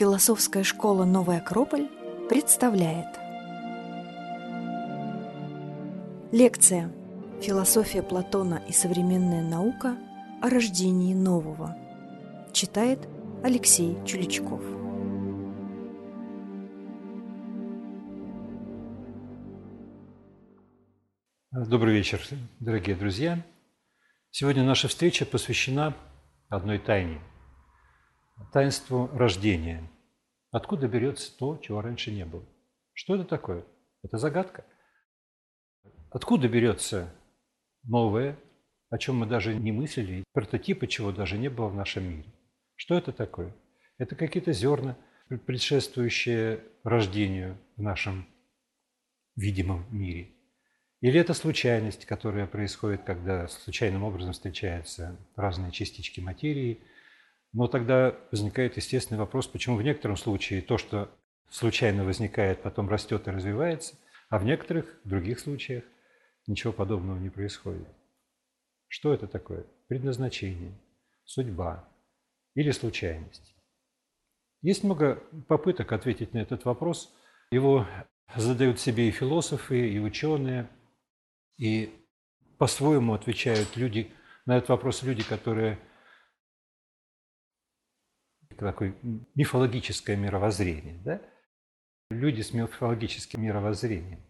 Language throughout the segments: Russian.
Философская школа «Новый Акрополь» представляет. Лекция «Философия Платона и современная наука о рождении нового» Читает Алексей Чуличков. Добрый вечер, дорогие друзья. Сегодня наша встреча посвящена одной тайне – таинству рождения. Откуда берется то, чего раньше не было? Что это такое? Это загадка. Откуда берется новое, о чем мы даже не мыслили, прототипы чего даже не было в нашем мире? Что это такое? Это какие-то зерна, предшествующие рождению в нашем видимом мире – или это случайность, которая происходит, когда случайным образом встречаются разные частички материи. Но тогда возникает естественный вопрос, почему в некотором случае то, что случайно возникает, потом растет и развивается, а в некоторых других случаях ничего подобного не происходит. Что это такое? Предназначение, судьба или случайность? Есть много попыток ответить на этот вопрос. Его задают себе и философы, и ученые – и по-своему отвечают люди на этот вопрос люди, которые такое мифологическое мировоззрение, да? люди с мифологическим мировоззрением.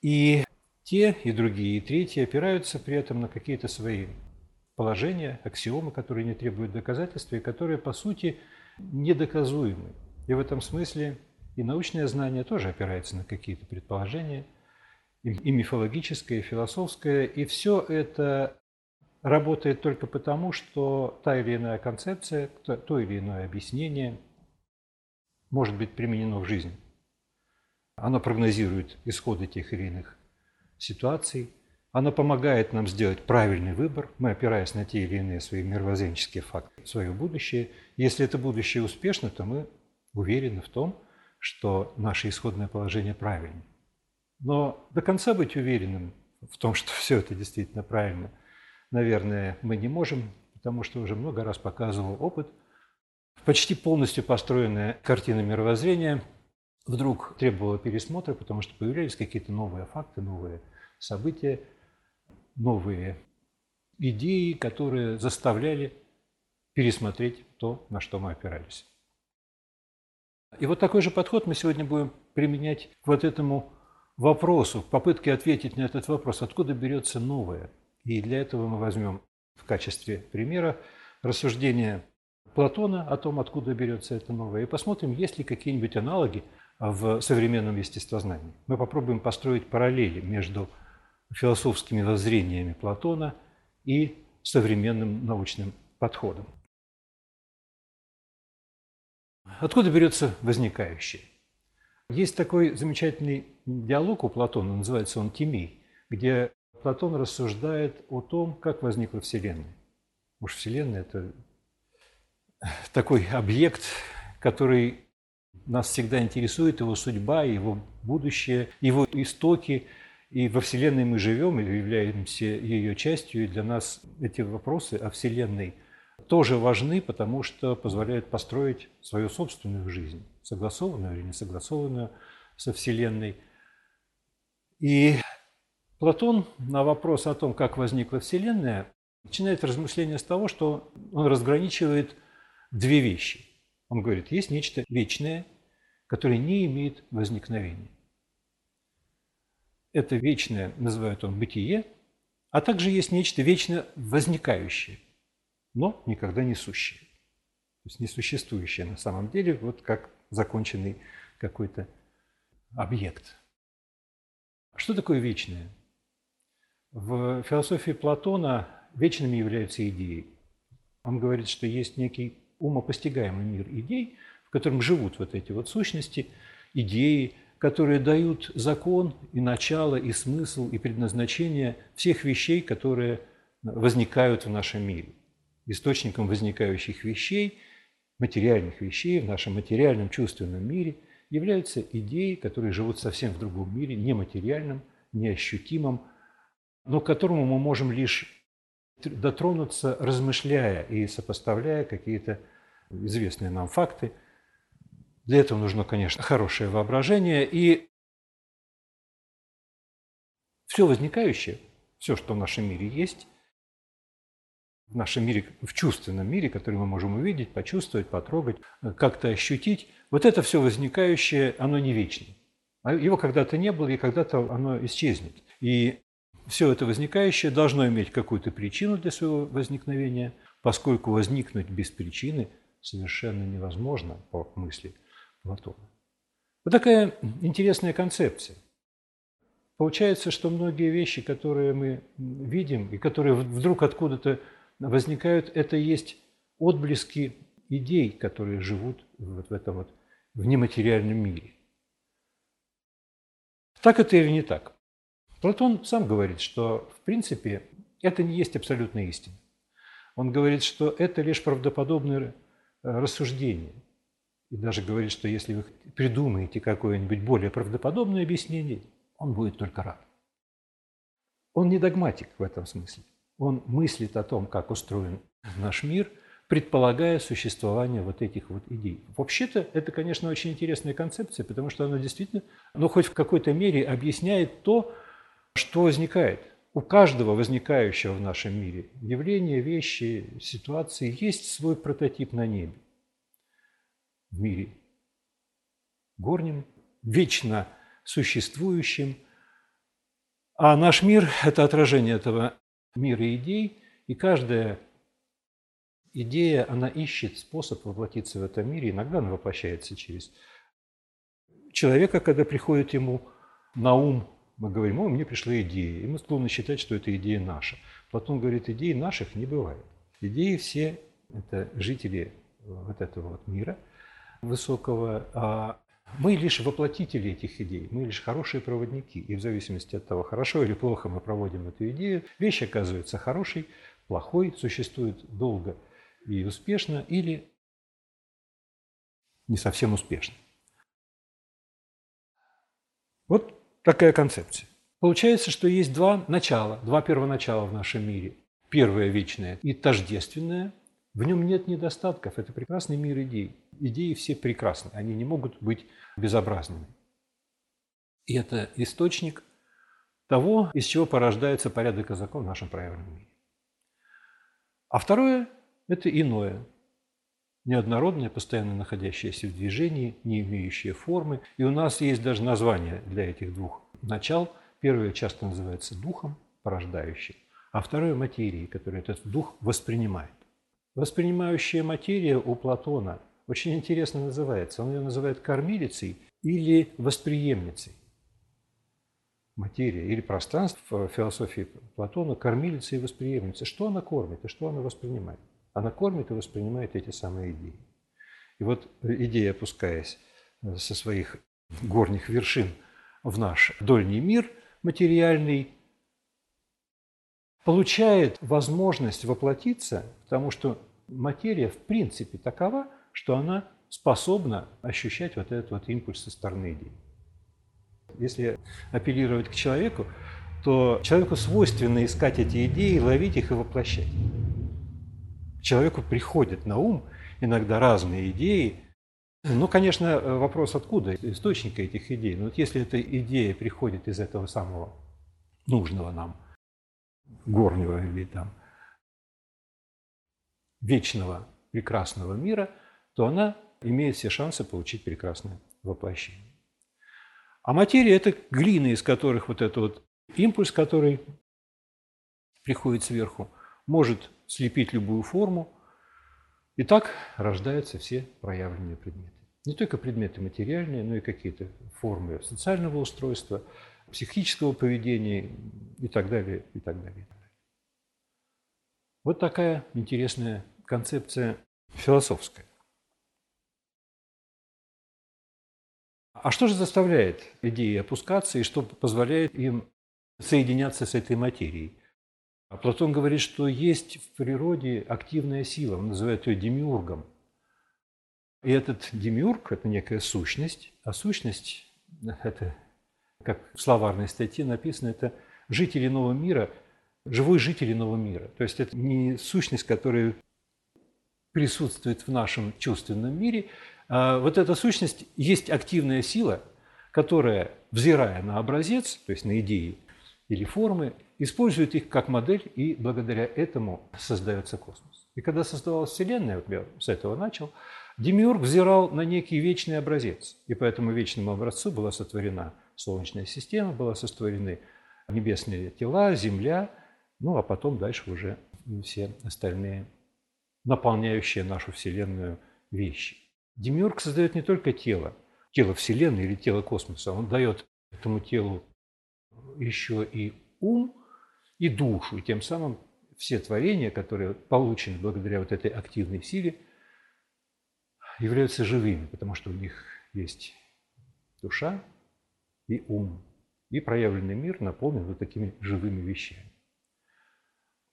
И те, и другие, и третьи опираются при этом на какие-то свои положения, аксиомы, которые не требуют доказательства и которые, по сути, недоказуемы. И в этом смысле и научное знание тоже опирается на какие-то предположения – и мифологическое, и философское, и все это работает только потому, что та или иная концепция, то или иное объяснение может быть применено в жизни. Оно прогнозирует исходы тех или иных ситуаций, оно помогает нам сделать правильный выбор, мы опираясь на те или иные свои мировоззренческие факты, свое будущее. Если это будущее успешно, то мы уверены в том, что наше исходное положение правильное. Но до конца быть уверенным в том, что все это действительно правильно, наверное, мы не можем, потому что уже много раз показывал опыт. Почти полностью построенная картина мировоззрения вдруг требовала пересмотра, потому что появлялись какие-то новые факты, новые события, новые идеи, которые заставляли пересмотреть то, на что мы опирались. И вот такой же подход мы сегодня будем применять к вот этому вопросу, попытке ответить на этот вопрос, откуда берется новое. И для этого мы возьмем в качестве примера рассуждение Платона о том, откуда берется это новое, и посмотрим, есть ли какие-нибудь аналоги в современном естествознании. Мы попробуем построить параллели между философскими воззрениями Платона и современным научным подходом. Откуда берется возникающее? Есть такой замечательный диалог у Платона, называется он «Тимей», где Платон рассуждает о том, как возникла Вселенная. Уж Вселенная – это такой объект, который нас всегда интересует, его судьба, его будущее, его истоки. И во Вселенной мы живем и являемся ее частью, и для нас эти вопросы о Вселенной тоже важны, потому что позволяют построить свою собственную жизнь согласованную или не согласованную со Вселенной. И Платон на вопрос о том, как возникла Вселенная, начинает размышление с того, что он разграничивает две вещи. Он говорит, есть нечто вечное, которое не имеет возникновения. Это вечное называют он бытие, а также есть нечто вечно возникающее, но никогда не сущее. То есть несуществующее на самом деле, вот как законченный какой-то объект. Что такое вечное? В философии Платона вечными являются идеи. Он говорит, что есть некий умопостигаемый мир идей, в котором живут вот эти вот сущности, идеи, которые дают закон и начало, и смысл, и предназначение всех вещей, которые возникают в нашем мире. Источником возникающих вещей – материальных вещей в нашем материальном чувственном мире являются идеи, которые живут совсем в другом мире, нематериальном, неощутимом, но к которому мы можем лишь дотронуться, размышляя и сопоставляя какие-то известные нам факты. Для этого нужно, конечно, хорошее воображение. И все возникающее, все, что в нашем мире есть, в нашем мире, в чувственном мире, который мы можем увидеть, почувствовать, потрогать, как-то ощутить, вот это все возникающее, оно не вечно. А его когда-то не было, и когда-то оно исчезнет. И все это возникающее должно иметь какую-то причину для своего возникновения, поскольку возникнуть без причины совершенно невозможно по мысли Платона. Вот такая интересная концепция. Получается, что многие вещи, которые мы видим и которые вдруг откуда-то возникают, это есть отблески идей, которые живут вот в этом вот в нематериальном мире. Так это или не так? Платон сам говорит, что в принципе это не есть абсолютная истина. Он говорит, что это лишь правдоподобное э, рассуждение. И даже говорит, что если вы придумаете какое-нибудь более правдоподобное объяснение, он будет только рад. Он не догматик в этом смысле. Он мыслит о том, как устроен наш мир, предполагая существование вот этих вот идей. Вообще-то это, конечно, очень интересная концепция, потому что она действительно, ну, хоть в какой-то мере объясняет то, что возникает. У каждого возникающего в нашем мире явления, вещи, ситуации есть свой прототип на небе. В мире горнем, вечно существующим. А наш мир – это отражение этого мира идей, и каждая идея, она ищет способ воплотиться в этом мире. Иногда она воплощается через человека, когда приходит ему на ум, мы говорим, о, мне пришла идея, и мы склонны считать, что эта идея наша. Платон говорит, идей наших не бывает. Идеи все – это жители вот этого вот мира высокого, а мы лишь воплотители этих идей, мы лишь хорошие проводники. И в зависимости от того, хорошо или плохо мы проводим эту идею, вещь оказывается хорошей, плохой, существует долго и успешно, или не совсем успешно. Вот такая концепция. Получается, что есть два начала, два первоначала в нашем мире. Первое вечное и тождественное. В нем нет недостатков. Это прекрасный мир идей идеи все прекрасны, они не могут быть безобразными. И это источник того, из чего порождается порядок и закон в нашем проявленном мире. А второе – это иное, неоднородное, постоянно находящееся в движении, не имеющее формы. И у нас есть даже название для этих двух начал. Первое часто называется духом, порождающим, а второе – материей, которую этот дух воспринимает. Воспринимающая материя у Платона очень интересно называется. Он ее называет кормилицей или восприемницей. Материя или пространство в философии Платона кормилица и восприемница. Что она кормит и что она воспринимает? Она кормит и воспринимает эти самые идеи. И вот идея, опускаясь со своих горних вершин в наш дольний мир материальный, получает возможность воплотиться, потому что материя в принципе такова – что она способна ощущать вот этот вот импульс со стороны идеи. Если апеллировать к человеку, то человеку свойственно искать эти идеи, ловить их и воплощать. Человеку приходят на ум иногда разные идеи. Ну, конечно, вопрос откуда источника этих идей. Но вот если эта идея приходит из этого самого нужного нам горнего или там вечного прекрасного мира – то она имеет все шансы получить прекрасное воплощение. А материя – это глины, из которых вот этот вот импульс, который приходит сверху, может слепить любую форму. И так рождаются все проявленные предметы. Не только предметы материальные, но и какие-то формы социального устройства, психического поведения и так далее, и так далее. Вот такая интересная концепция философская. А что же заставляет идеи опускаться и что позволяет им соединяться с этой материей? А Платон говорит, что есть в природе активная сила, он называет ее демиургом. И этот демиург – это некая сущность, а сущность – это, как в словарной статье написано, это жители нового мира, живой житель нового мира. То есть это не сущность, которая присутствует в нашем чувственном мире, а, вот эта сущность есть активная сила, которая, взирая на образец, то есть на идеи или формы, использует их как модель, и благодаря этому создается космос. И когда создавалась Вселенная, вот я с этого начал, Демиург взирал на некий вечный образец, и по этому вечному образцу была сотворена Солнечная система, была сотворены небесные тела, Земля, ну а потом дальше уже все остальные наполняющие нашу Вселенную вещи. Демиург создает не только тело, тело Вселенной или тело космоса, он дает этому телу еще и ум, и душу, и тем самым все творения, которые получены благодаря вот этой активной силе, являются живыми, потому что у них есть душа и ум, и проявленный мир наполнен вот такими живыми вещами.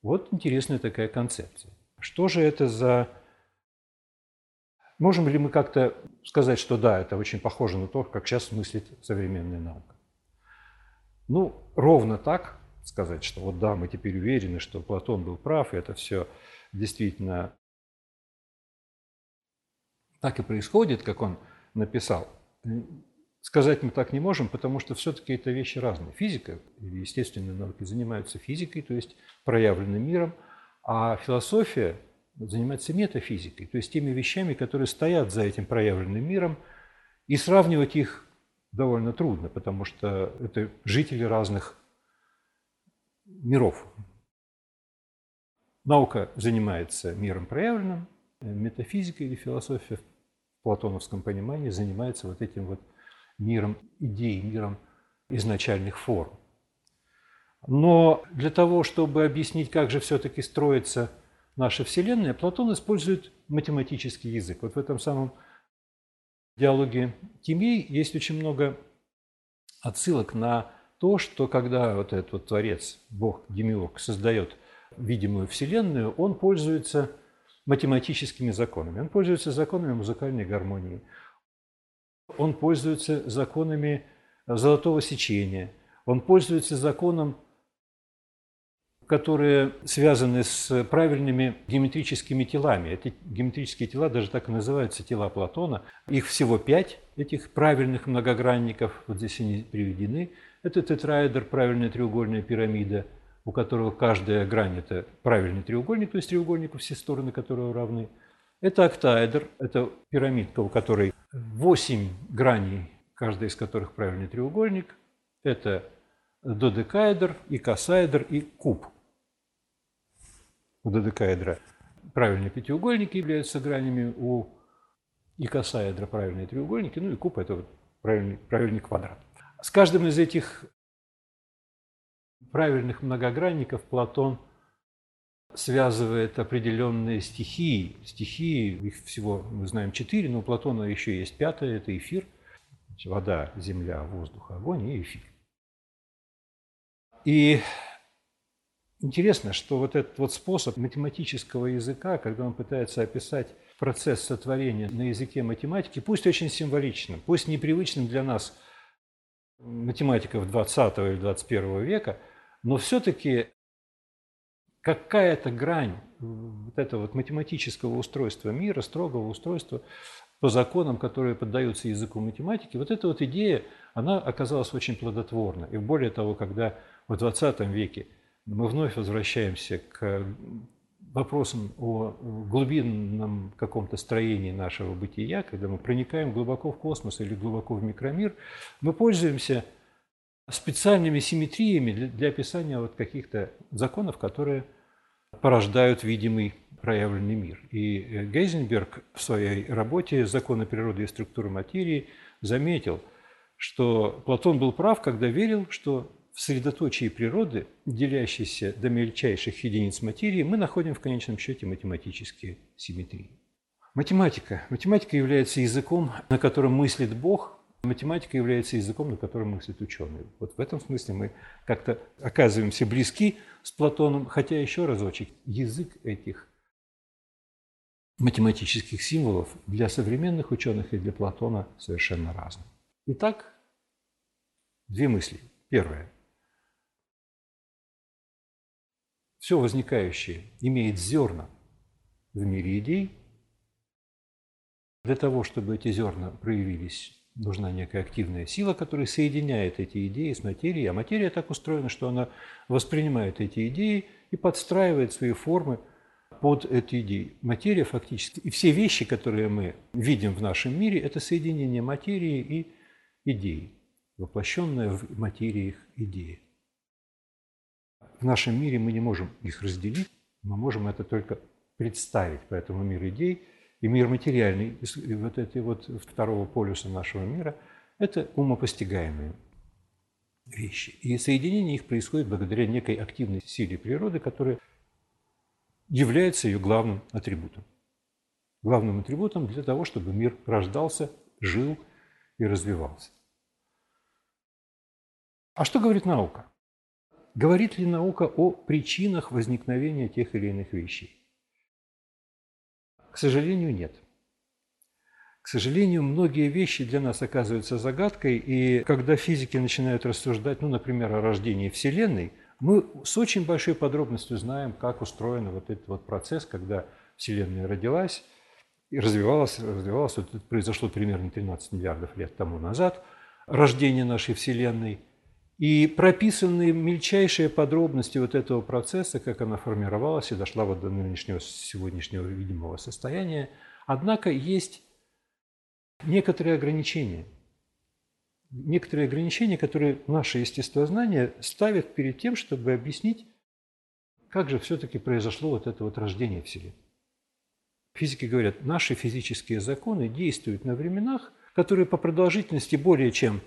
Вот интересная такая концепция. Что же это за... Можем ли мы как-то сказать, что да, это очень похоже на то, как сейчас мыслит современная наука? Ну, ровно так сказать, что вот да, мы теперь уверены, что Платон был прав, и это все действительно так и происходит, как он написал. Сказать мы так не можем, потому что все-таки это вещи разные. Физика или естественные науки занимаются физикой, то есть проявленным миром, а философия занимается метафизикой, то есть теми вещами, которые стоят за этим проявленным миром, и сравнивать их довольно трудно, потому что это жители разных миров. Наука занимается миром проявленным, метафизика или философия в платоновском понимании занимается вот этим вот миром идей, миром изначальных форм. Но для того, чтобы объяснить, как же все-таки строится наша Вселенная, Платон использует математический язык. Вот в этом самом диалоге Тимей есть очень много отсылок на то, что когда вот этот вот Творец, Бог Демиург, создает видимую Вселенную, он пользуется математическими законами. Он пользуется законами музыкальной гармонии. Он пользуется законами золотого сечения. Он пользуется законом которые связаны с правильными геометрическими телами. Эти геометрические тела даже так и называются тела Платона. Их всего пять, этих правильных многогранников, вот здесь они приведены. Это тетраэдр, правильная треугольная пирамида, у которого каждая грань – это правильный треугольник, то есть треугольник, все стороны которого равны. Это октаэдр, это пирамидка, у которой восемь граней, каждая из которых правильный треугольник. Это додекаэдр, икосаэдр и куб – у додекаэдра правильные пятиугольники являются гранями, у икосаэдра правильные треугольники, ну и куб – это вот правильный, правильный квадрат. С каждым из этих правильных многогранников Платон связывает определенные стихии. Стихии, их всего мы знаем четыре, но у Платона еще есть пятая – это эфир. Вода, земля, воздух, огонь и эфир. И Интересно, что вот этот вот способ математического языка, когда он пытается описать процесс сотворения на языке математики, пусть очень символичным, пусть непривычным для нас математиков 20 или 21 века, но все-таки какая-то грань вот этого вот математического устройства мира, строгого устройства по законам, которые поддаются языку математики, вот эта вот идея, она оказалась очень плодотворна. И более того, когда в 20 веке мы вновь возвращаемся к вопросам о глубинном каком-то строении нашего бытия, когда мы проникаем глубоко в космос или глубоко в микромир, мы пользуемся специальными симметриями для, описания вот каких-то законов, которые порождают видимый проявленный мир. И Гейзенберг в своей работе «Законы природы и структуры материи» заметил, что Платон был прав, когда верил, что в средоточии природы, делящейся до мельчайших единиц материи, мы находим в конечном счете математические симметрии. Математика. Математика является языком, на котором мыслит Бог, математика является языком, на котором мыслит ученый. Вот в этом смысле мы как-то оказываемся близки с Платоном, хотя еще разочек, язык этих математических символов для современных ученых и для Платона совершенно разный. Итак, две мысли. Первое. Все возникающее имеет зерна в мире идей, Для того, чтобы эти зерна проявились, нужна некая активная сила, которая соединяет эти идеи с материей. А материя так устроена, что она воспринимает эти идеи и подстраивает свои формы под эти идеи. Материя фактически, и все вещи, которые мы видим в нашем мире, это соединение материи и идеи, воплощенная в материи их идеи. В нашем мире мы не можем их разделить, мы можем это только представить. Поэтому мир идей и мир материальный, и вот эти вот второго полюса нашего мира, это умопостигаемые вещи. И соединение их происходит благодаря некой активной силе природы, которая является ее главным атрибутом. Главным атрибутом для того, чтобы мир рождался, жил и развивался. А что говорит наука? Говорит ли наука о причинах возникновения тех или иных вещей? К сожалению, нет. К сожалению, многие вещи для нас оказываются загадкой, и когда физики начинают рассуждать, ну, например, о рождении Вселенной, мы с очень большой подробностью знаем, как устроен вот этот вот процесс, когда Вселенная родилась и развивалась, развивалась. Вот это произошло примерно 13 миллиардов лет тому назад, рождение нашей Вселенной. И прописаны мельчайшие подробности вот этого процесса, как она формировалась и дошла вот до нынешнего сегодняшнего видимого состояния. Однако есть некоторые ограничения – некоторые ограничения, которые наше естествознание ставит перед тем, чтобы объяснить, как же все-таки произошло вот это вот рождение Вселенной. Физики говорят, наши физические законы действуют на временах, которые по продолжительности более чем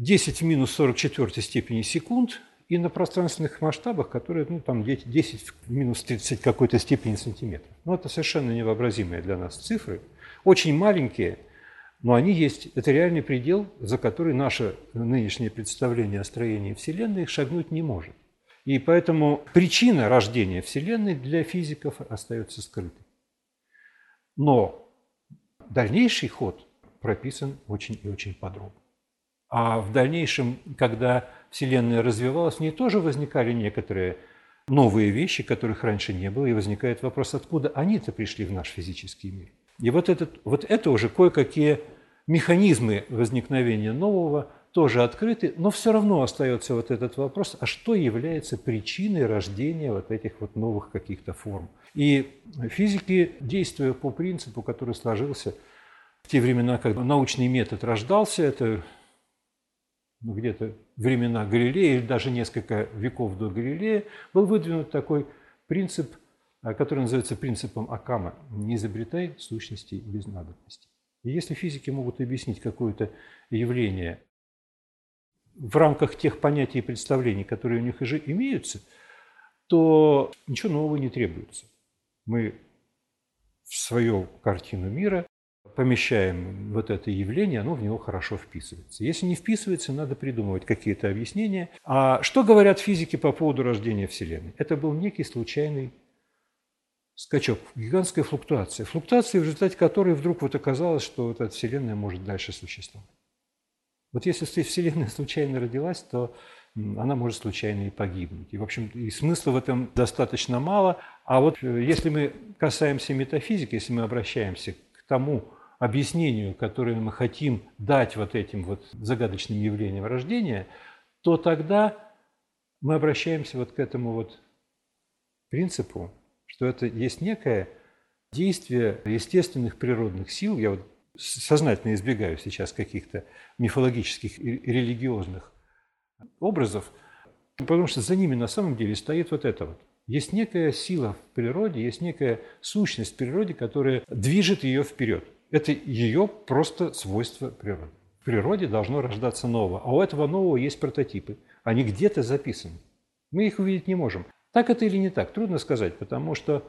10 в минус 44 степени секунд и на пространственных масштабах, которые, ну, там 10 в минус 30 какой-то степени сантиметров. Ну, это совершенно невообразимые для нас цифры, очень маленькие – но они есть. Это реальный предел, за который наше нынешнее представление о строении Вселенной шагнуть не может. И поэтому причина рождения Вселенной для физиков остается скрытой. Но дальнейший ход прописан очень и очень подробно. А в дальнейшем, когда Вселенная развивалась, в ней тоже возникали некоторые новые вещи, которых раньше не было, и возникает вопрос, откуда они-то пришли в наш физический мир. И вот, этот, вот это уже кое-какие механизмы возникновения нового тоже открыты, но все равно остается вот этот вопрос, а что является причиной рождения вот этих вот новых каких-то форм. И физики, действуя по принципу, который сложился в те времена, когда научный метод рождался, это ну, где-то времена Галилея или даже несколько веков до Галилея, был выдвинут такой принцип – а, который называется принципом Акама – «не изобретай сущности без надобности». И если физики могут объяснить какое-то явление в рамках тех понятий и представлений, которые у них уже имеются, то ничего нового не требуется. Мы в свою картину мира помещаем вот это явление, оно в него хорошо вписывается. Если не вписывается, надо придумывать какие-то объяснения. А что говорят физики по поводу рождения Вселенной? Это был некий случайный скачок, гигантская флуктуация. Флуктуация, в результате которой вдруг вот оказалось, что вот эта Вселенная может дальше существовать. Вот если Вселенная случайно родилась, то она может случайно и погибнуть. И, в общем, и смысла в этом достаточно мало. А вот э, если мы касаемся метафизики, если мы обращаемся к тому объяснению, которое мы хотим дать вот этим вот загадочным явлениям рождения, то тогда мы обращаемся вот к этому вот принципу, что это есть некое действие естественных природных сил. Я вот сознательно избегаю сейчас каких-то мифологических и религиозных образов, потому что за ними на самом деле стоит вот это вот. Есть некая сила в природе, есть некая сущность в природе, которая движет ее вперед. Это ее просто свойство природы. В природе должно рождаться новое, а у этого нового есть прототипы. Они где-то записаны. Мы их увидеть не можем. Так это или не так, трудно сказать, потому что,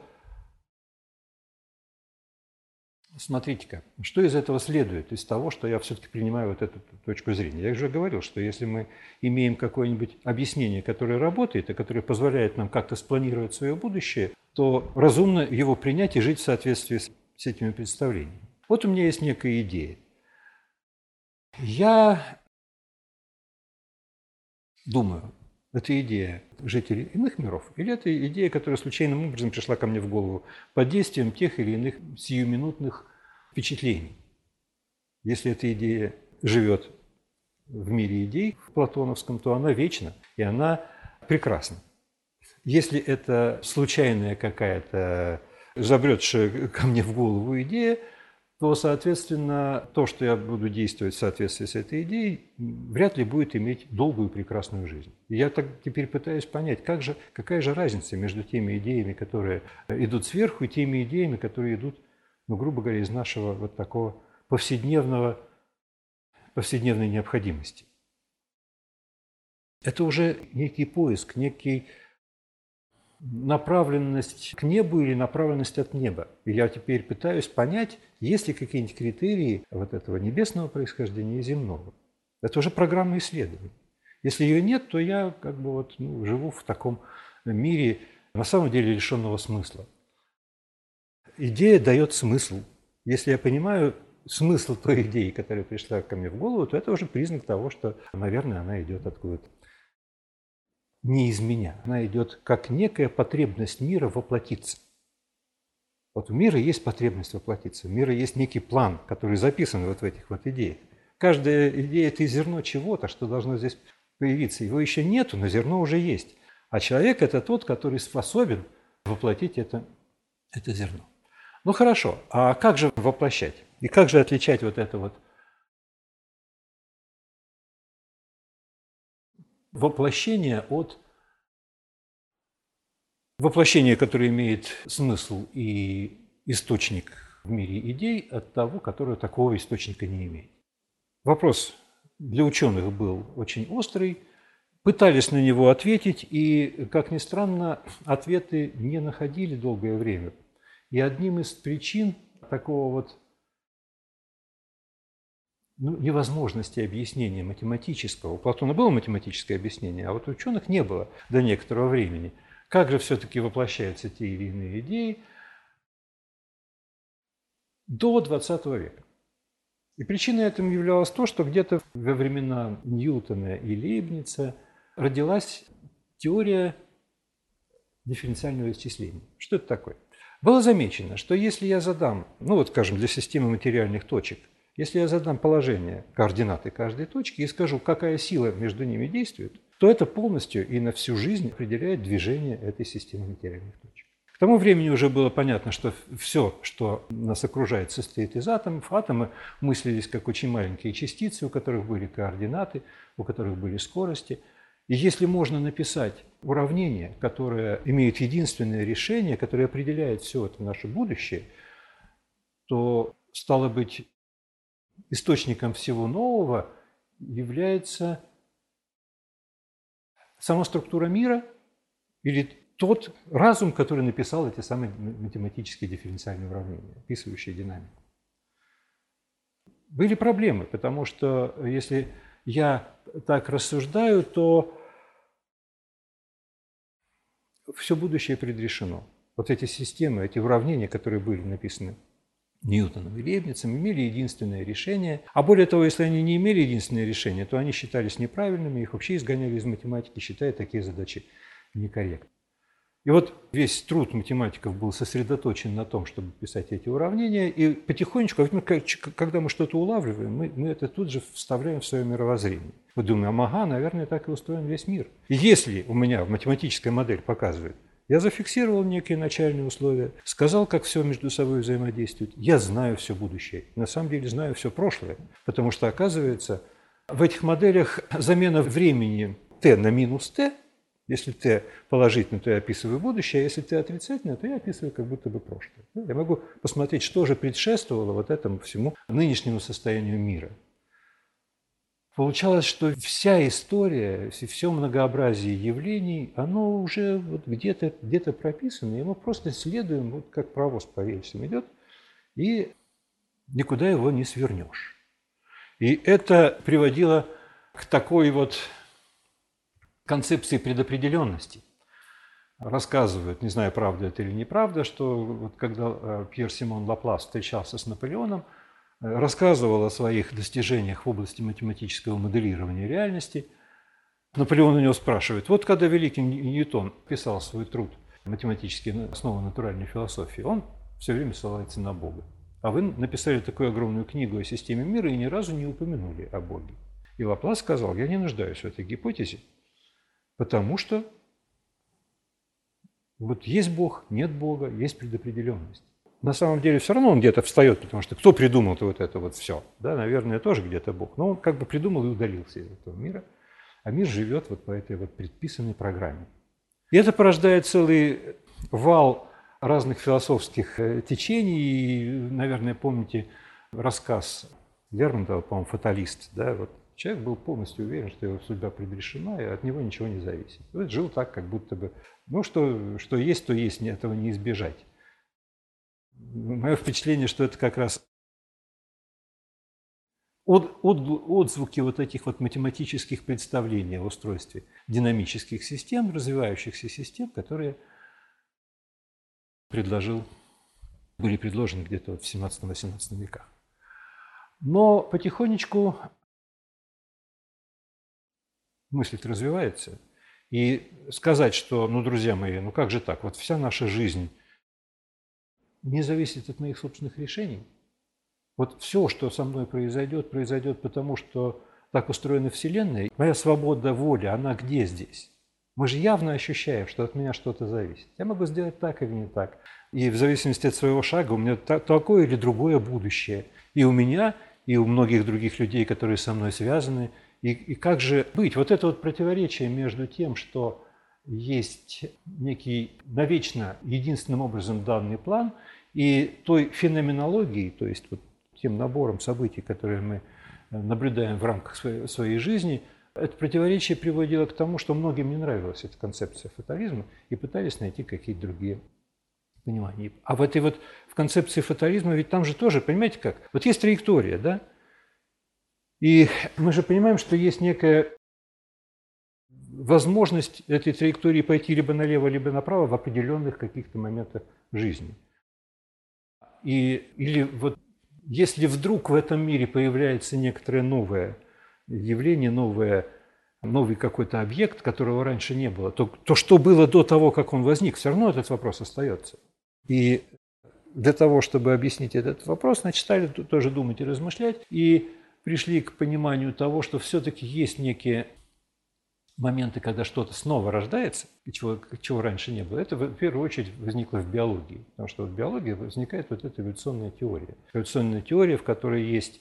смотрите-ка, что из этого следует, из того, что я все-таки принимаю вот эту точку зрения. Я уже говорил, что если мы имеем какое-нибудь объяснение, которое работает и которое позволяет нам как-то спланировать свое будущее, то разумно его принять и жить в соответствии с этими представлениями. Вот у меня есть некая идея. Я думаю, это идея жителей иных миров, или это идея, которая случайным образом пришла ко мне в голову под действием тех или иных сиюминутных впечатлений. Если эта идея живет в мире идей, в платоновском, то она вечна, и она прекрасна. Если это случайная какая-то забретшая ко мне в голову идея, то, соответственно, то, что я буду действовать в соответствии с этой идеей, вряд ли будет иметь долгую прекрасную жизнь. И я так теперь пытаюсь понять, как же, какая же разница между теми идеями, которые идут сверху, и теми идеями, которые идут, ну, грубо говоря, из нашего вот такого повседневного, повседневной необходимости. Это уже некий поиск, некий направленность к небу или направленность от неба. И я теперь пытаюсь понять, есть ли какие-нибудь критерии вот этого небесного происхождения и земного. Это уже программа исследований. Если ее нет, то я как бы вот ну, живу в таком мире, на самом деле лишенного смысла. Идея дает смысл. Если я понимаю смысл той идеи, которая пришла ко мне в голову, то это уже признак того, что, наверное, она идет откуда-то не из меня. Она идет как некая потребность мира воплотиться. Вот у мира есть потребность воплотиться, у мира есть некий план, который записан вот в этих вот идеях. Каждая идея – это зерно чего-то, что должно здесь появиться. Его еще нету, но зерно уже есть. А человек – это тот, который способен воплотить это, это зерно. Ну хорошо, а как же воплощать? И как же отличать вот это вот воплощение от воплощения, которое имеет смысл и источник в мире идей, от того, которое такого источника не имеет. Вопрос для ученых был очень острый, пытались на него ответить, и, как ни странно, ответы не находили долгое время. И одним из причин такого вот ну, невозможности объяснения математического. У Платона было математическое объяснение, а вот у ученых не было до некоторого времени. Как же все-таки воплощаются те или иные идеи до 20 века? И причиной этому являлось то, что где-то во времена Ньютона и Лейбница родилась теория дифференциального исчисления. Что это такое? Было замечено, что если я задам, ну вот скажем, для системы материальных точек – если я задам положение, координаты каждой точки и скажу, какая сила между ними действует, то это полностью и на всю жизнь определяет движение этой системы материальных точек. К тому времени уже было понятно, что все, что нас окружает, состоит из атомов. Атомы мыслились как очень маленькие частицы, у которых были координаты, у которых были скорости. И если можно написать уравнение, которое имеет единственное решение, которое определяет все это наше будущее, то, стало быть, источником всего нового является сама структура мира или тот разум, который написал эти самые математические дифференциальные уравнения, описывающие динамику. Были проблемы, потому что если я так рассуждаю, то все будущее предрешено. Вот эти системы, эти уравнения, которые были написаны Ньютоном и Лейбницем имели единственное решение. А более того, если они не имели единственное решение, то они считались неправильными, их вообще изгоняли из математики, считая такие задачи некорректными. И вот весь труд математиков был сосредоточен на том, чтобы писать эти уравнения, и потихонечку, когда мы что-то улавливаем, мы, мы это тут же вставляем в свое мировоззрение. Мы думаем, ага, наверное, так и устроен весь мир. И если у меня математическая модель показывает, я зафиксировал некие начальные условия, сказал, как все между собой взаимодействует. Я знаю все будущее. На самом деле знаю все прошлое. Потому что, оказывается, в этих моделях замена времени t на минус t, если t положительно, то я описываю будущее, а если t отрицательно, то я описываю как будто бы прошлое. Я могу посмотреть, что же предшествовало вот этому всему нынешнему состоянию мира. Получалось, что вся история, все многообразие явлений, оно уже вот где-то где прописано, и мы просто следуем, вот как провоз по рельсам идет, и никуда его не свернешь. И это приводило к такой вот концепции предопределенности. Рассказывают, не знаю, правда это или неправда, что вот когда э, Пьер Симон Лаплас встречался с Наполеоном, рассказывал о своих достижениях в области математического моделирования реальности. Наполеон у него спрашивает, вот когда великий Ньютон писал свой труд «Математические основы натуральной философии», он все время ссылается на Бога. А вы написали такую огромную книгу о системе мира и ни разу не упомянули о Боге. И Лаплас сказал, я не нуждаюсь в этой гипотезе, потому что вот есть Бог, нет Бога, есть предопределенность. На самом деле все равно он где-то встает, потому что кто придумал-то вот это вот все? Да, наверное, тоже где-то Бог. Но он как бы придумал и удалился из этого мира. А мир живет вот по этой вот предписанной программе. И это порождает целый вал разных философских э, течений. И, наверное, помните рассказ Лермонтова, по-моему, «Фаталист». Да? Вот человек был полностью уверен, что его судьба предрешена, и от него ничего не зависит. Вот жил так, как будто бы, ну, что, что есть, то есть, этого не избежать. Мое впечатление, что это как раз от, от, отзвуки вот этих вот математических представлений о устройстве динамических систем, развивающихся систем, которые предложил, были предложены где-то в 17-18 веках. Но потихонечку мысль развивается. И сказать, что, ну, друзья мои, ну как же так, вот вся наша жизнь не зависит от моих собственных решений. Вот все, что со мной произойдет, произойдет потому, что так устроена Вселенная. Моя свобода воли, она где здесь? Мы же явно ощущаем, что от меня что-то зависит. Я могу сделать так или не так. И в зависимости от своего шага у меня такое или другое будущее. И у меня, и у многих других людей, которые со мной связаны. И, и как же быть? Вот это вот противоречие между тем, что есть некий навечно единственным образом данный план, и той феноменологией, то есть вот тем набором событий, которые мы наблюдаем в рамках своей, своей жизни – это противоречие приводило к тому, что многим не нравилась эта концепция фатализма и пытались найти какие-то другие понимания. А в этой вот в концепции фатализма ведь там же тоже, понимаете как? Вот есть траектория, да? И мы же понимаем, что есть некая возможность этой траектории пойти либо налево, либо направо в определенных каких-то моментах жизни. И, или вот если вдруг в этом мире появляется некоторое новое явление, новое, новый какой-то объект, которого раньше не было, то, то что было до того, как он возник, все равно этот вопрос остается. И для того, чтобы объяснить этот вопрос, начали тоже думать и размышлять, и пришли к пониманию того, что все-таки есть некие моменты, когда что-то снова рождается, чего, чего раньше не было, это в первую очередь возникло в биологии. Потому что в биологии возникает вот эта эволюционная теория. Эволюционная теория, в которой есть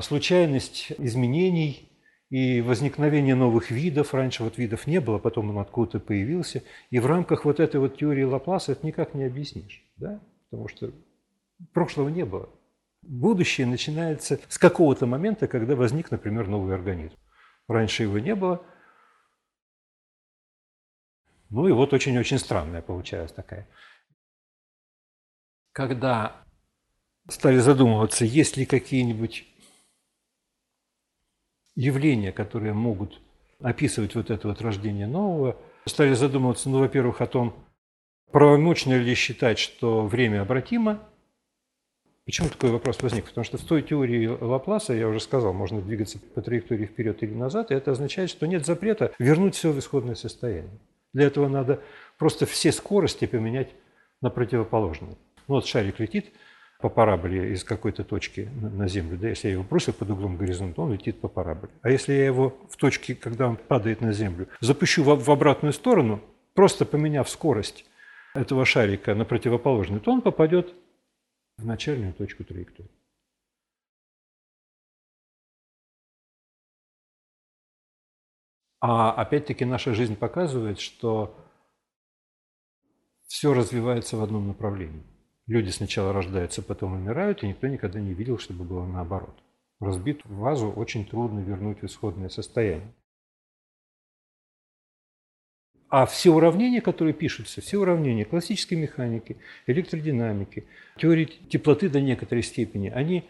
случайность изменений и возникновение новых видов. Раньше вот видов не было, потом он откуда-то появился. И в рамках вот этой вот теории Лапласа это никак не объяснишь. Да? Потому что прошлого не было. Будущее начинается с какого-то момента, когда возник, например, новый организм. Раньше его не было. Ну и вот очень-очень странная получалась такая. Когда стали задумываться, есть ли какие-нибудь явления, которые могут описывать вот это вот рождение нового, стали задумываться, ну, во-первых, о том, правомочно ли считать, что время обратимо. Почему такой вопрос возник? Потому что в той теории Лапласа, я уже сказал, можно двигаться по траектории вперед или назад, и это означает, что нет запрета вернуть все в исходное состояние. Для этого надо просто все скорости поменять на противоположные. Ну, вот шарик летит, по параболе из какой-то точки на Землю, да, если я его бросил под углом горизонта, он летит по параболе. А если я его в точке, когда он падает на Землю, запущу в, обратную сторону, просто поменяв скорость этого шарика на противоположную, то он попадет в начальную точку траектории. А опять-таки наша жизнь показывает, что все развивается в одном направлении. Люди сначала рождаются, потом умирают, и никто никогда не видел, чтобы было наоборот. Разбит вазу очень трудно вернуть в исходное состояние. А все уравнения, которые пишутся, все уравнения классической механики, электродинамики, теории теплоты до некоторой степени, они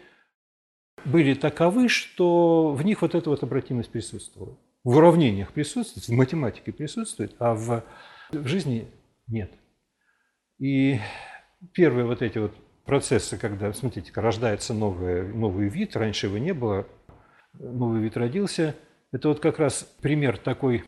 были таковы, что в них вот эта вот обратимость присутствовала. В уравнениях присутствует, в математике присутствует, а в, в жизни нет. И первые вот эти вот процессы, когда, смотрите, рождается новый, новый вид, раньше его не было, новый вид родился, это вот как раз пример такой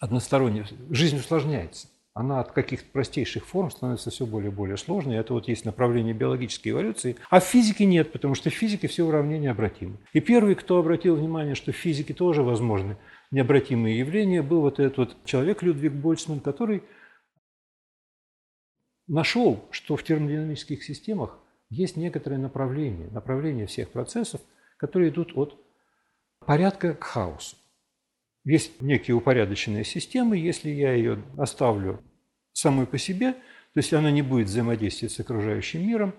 односторонний. Жизнь усложняется. Она от каких-то простейших форм становится все более и более сложной. Это вот есть направление биологической эволюции. А в физике нет, потому что в физике все уравнения обратимы. И первый, кто обратил внимание, что в физике тоже возможны необратимые явления, был вот этот вот человек Людвиг Больцман, который нашел, что в термодинамических системах есть некоторые направления, направления всех процессов, которые идут от порядка к хаосу. Есть некие упорядоченные системы, если я ее оставлю самой по себе, то есть она не будет взаимодействовать с окружающим миром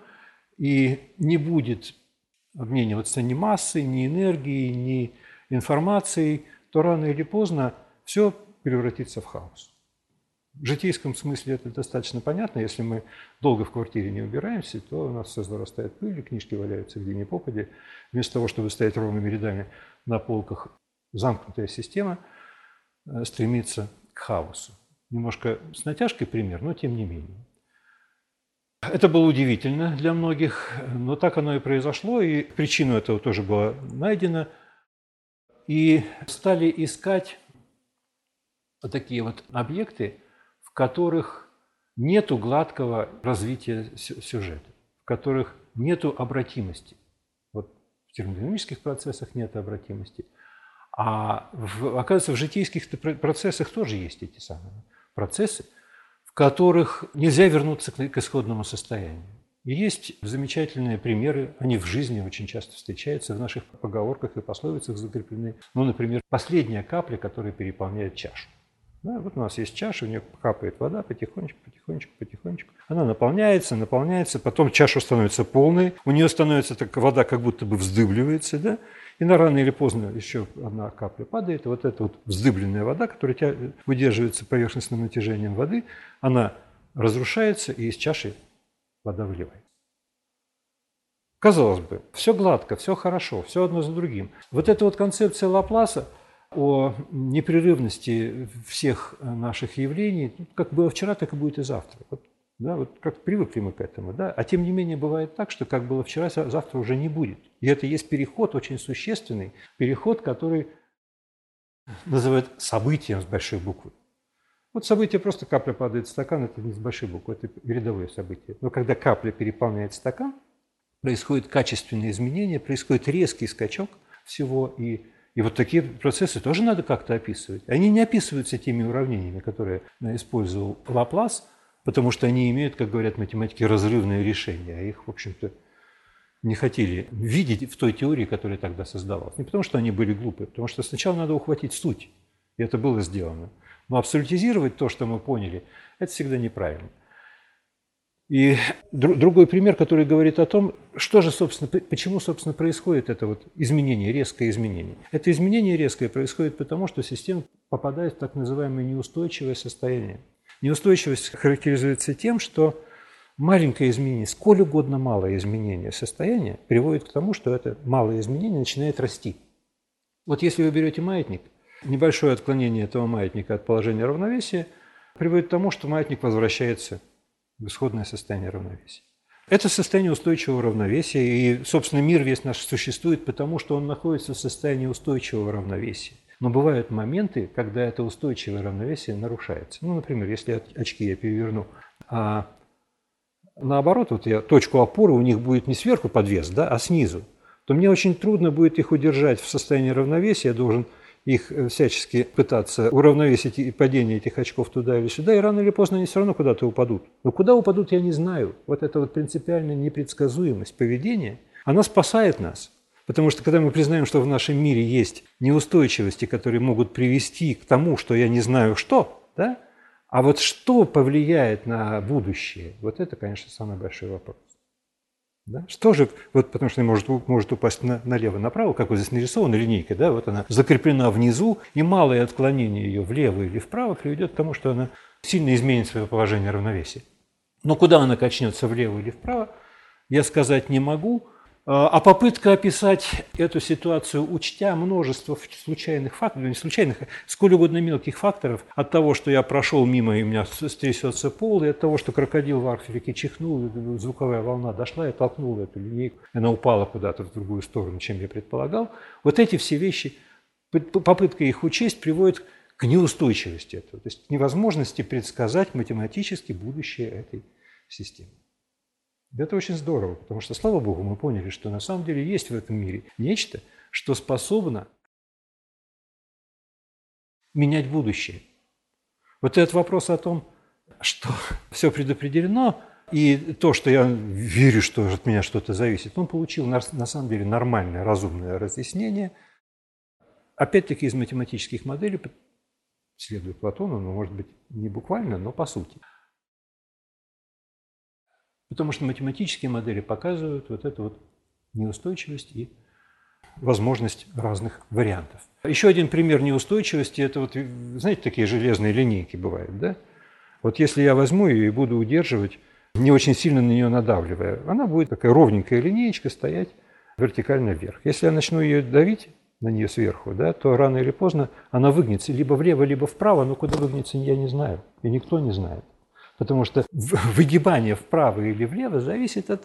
и не будет обмениваться ни массой, ни энергией, ни информацией, то рано или поздно все превратится в хаос. В житейском смысле это достаточно понятно. Если мы долго в квартире не убираемся, то у нас все зарастает пыль, книжки валяются где ни попади. Вместо того, чтобы стоять ровными рядами на полках, замкнутая система э, стремится к хаосу. Немножко с натяжкой пример, но тем не менее. Это было удивительно для многих, но так оно и произошло, и причину этого тоже была найдена. И стали искать вот такие вот объекты, в которых нету гладкого развития сюжета, в которых нету обратимости. Вот в термодинамических процессах нет обратимости. А в, оказывается, в житейских процессах тоже есть эти самые процессы, в которых нельзя вернуться к исходному состоянию. И есть замечательные примеры, они в жизни очень часто встречаются, в наших поговорках и пословицах закреплены. Ну, например, последняя капля, которая переполняет чашу. Да, вот у нас есть чаша, у нее капает вода потихонечку, потихонечку, потихонечку. Она наполняется, наполняется, потом чаша становится полной, у нее становится так, вода как будто бы вздыбливается, да, и на рано или поздно еще одна капля падает, и вот эта вот вздыбленная вода, которая выдерживается поверхностным натяжением воды, она разрушается, и из чаши вода выливается. Казалось бы, все гладко, все хорошо, все одно за другим. Вот эта вот концепция Лапласа – о непрерывности всех наших явлений, как было вчера, так и будет и завтра. Вот, да, вот как привыкли мы к этому. Да? А тем не менее бывает так, что как было вчера, завтра уже не будет. И это есть переход очень существенный, переход, который называют событием с большой буквы. Вот событие просто капля падает в стакан, это не с большой буквы, это рядовое событие. Но когда капля переполняет стакан, происходит качественные изменения, происходит резкий скачок всего, и и вот такие процессы тоже надо как-то описывать. Они не описываются теми уравнениями, которые использовал Лаплас, потому что они имеют, как говорят математики, разрывные решения. А их, в общем-то, не хотели видеть в той теории, которая тогда создавалась. Не потому, что они были глупые, потому что сначала надо ухватить суть. И это было сделано. Но абсолютизировать то, что мы поняли, это всегда неправильно. И другой пример, который говорит о том, что же, собственно, почему, собственно, происходит это вот изменение, резкое изменение. Это изменение резкое происходит потому, что система попадает в так называемое неустойчивое состояние. Неустойчивость характеризуется тем, что маленькое изменение, сколь угодно малое изменение состояния приводит к тому, что это малое изменение начинает расти. Вот если вы берете маятник, небольшое отклонение этого маятника от положения равновесия приводит к тому, что маятник возвращается в исходное состояние равновесия. Это состояние устойчивого равновесия, и, собственно, мир весь наш существует потому, что он находится в состоянии устойчивого равновесия. Но бывают моменты, когда это устойчивое равновесие нарушается. Ну, например, если очки я переверну, а наоборот, вот я точку опоры у них будет не сверху подвес, да, а снизу, то мне очень трудно будет их удержать в состоянии равновесия. Я должен их э, всячески пытаться уравновесить падение этих очков туда или сюда, и рано или поздно они все равно куда-то упадут. Но куда упадут, я не знаю. Вот эта вот принципиальная непредсказуемость поведения, она спасает нас. Потому что когда мы признаем, что в нашем мире есть неустойчивости, которые могут привести к тому, что я не знаю что, да? а вот что повлияет на будущее, вот это, конечно, самый большой вопрос. Да? Что же, вот потому что может, может упасть на, налево-направо, как вот здесь нарисована линейка, да, вот она закреплена внизу, и малое отклонение ее влево или вправо приведет к тому, что она сильно изменит свое положение равновесия. Но куда она качнется, влево или вправо, я сказать не могу, а, а попытка описать эту ситуацию, учтя множество случайных факторов, не случайных, а сколь угодно мелких факторов, от того, что я прошел мимо и у меня стрясется пол, и от того, что крокодил в Арктике чихнул, звуковая волна дошла и толкнула эту линейку, она упала куда-то в другую сторону, чем я предполагал. Вот эти все вещи, попытка их учесть приводит к неустойчивости этого, то есть к невозможности предсказать математически будущее этой системы. Это очень здорово, потому что, слава богу, мы поняли, что на самом деле есть в этом мире нечто, что способно менять будущее. Вот этот вопрос о том, что все предопределено, и то, что я верю, что от меня что-то зависит, он получил на, на самом деле нормальное, разумное разъяснение, опять-таки из математических моделей, следует Платону, но, может быть, не буквально, но по сути. Потому что математические модели показывают вот эту вот неустойчивость и возможность разных вариантов. Еще один пример неустойчивости – это вот, знаете, такие железные линейки бывают, да? Вот если я возьму ее и буду удерживать не очень сильно на нее надавливая, она будет такая ровненькая линеечка стоять вертикально вверх. Если я начну ее давить на нее сверху, да, то рано или поздно она выгнется либо влево, либо вправо, но куда выгнется, я не знаю, и никто не знает. Потому что выгибание вправо или влево зависит от,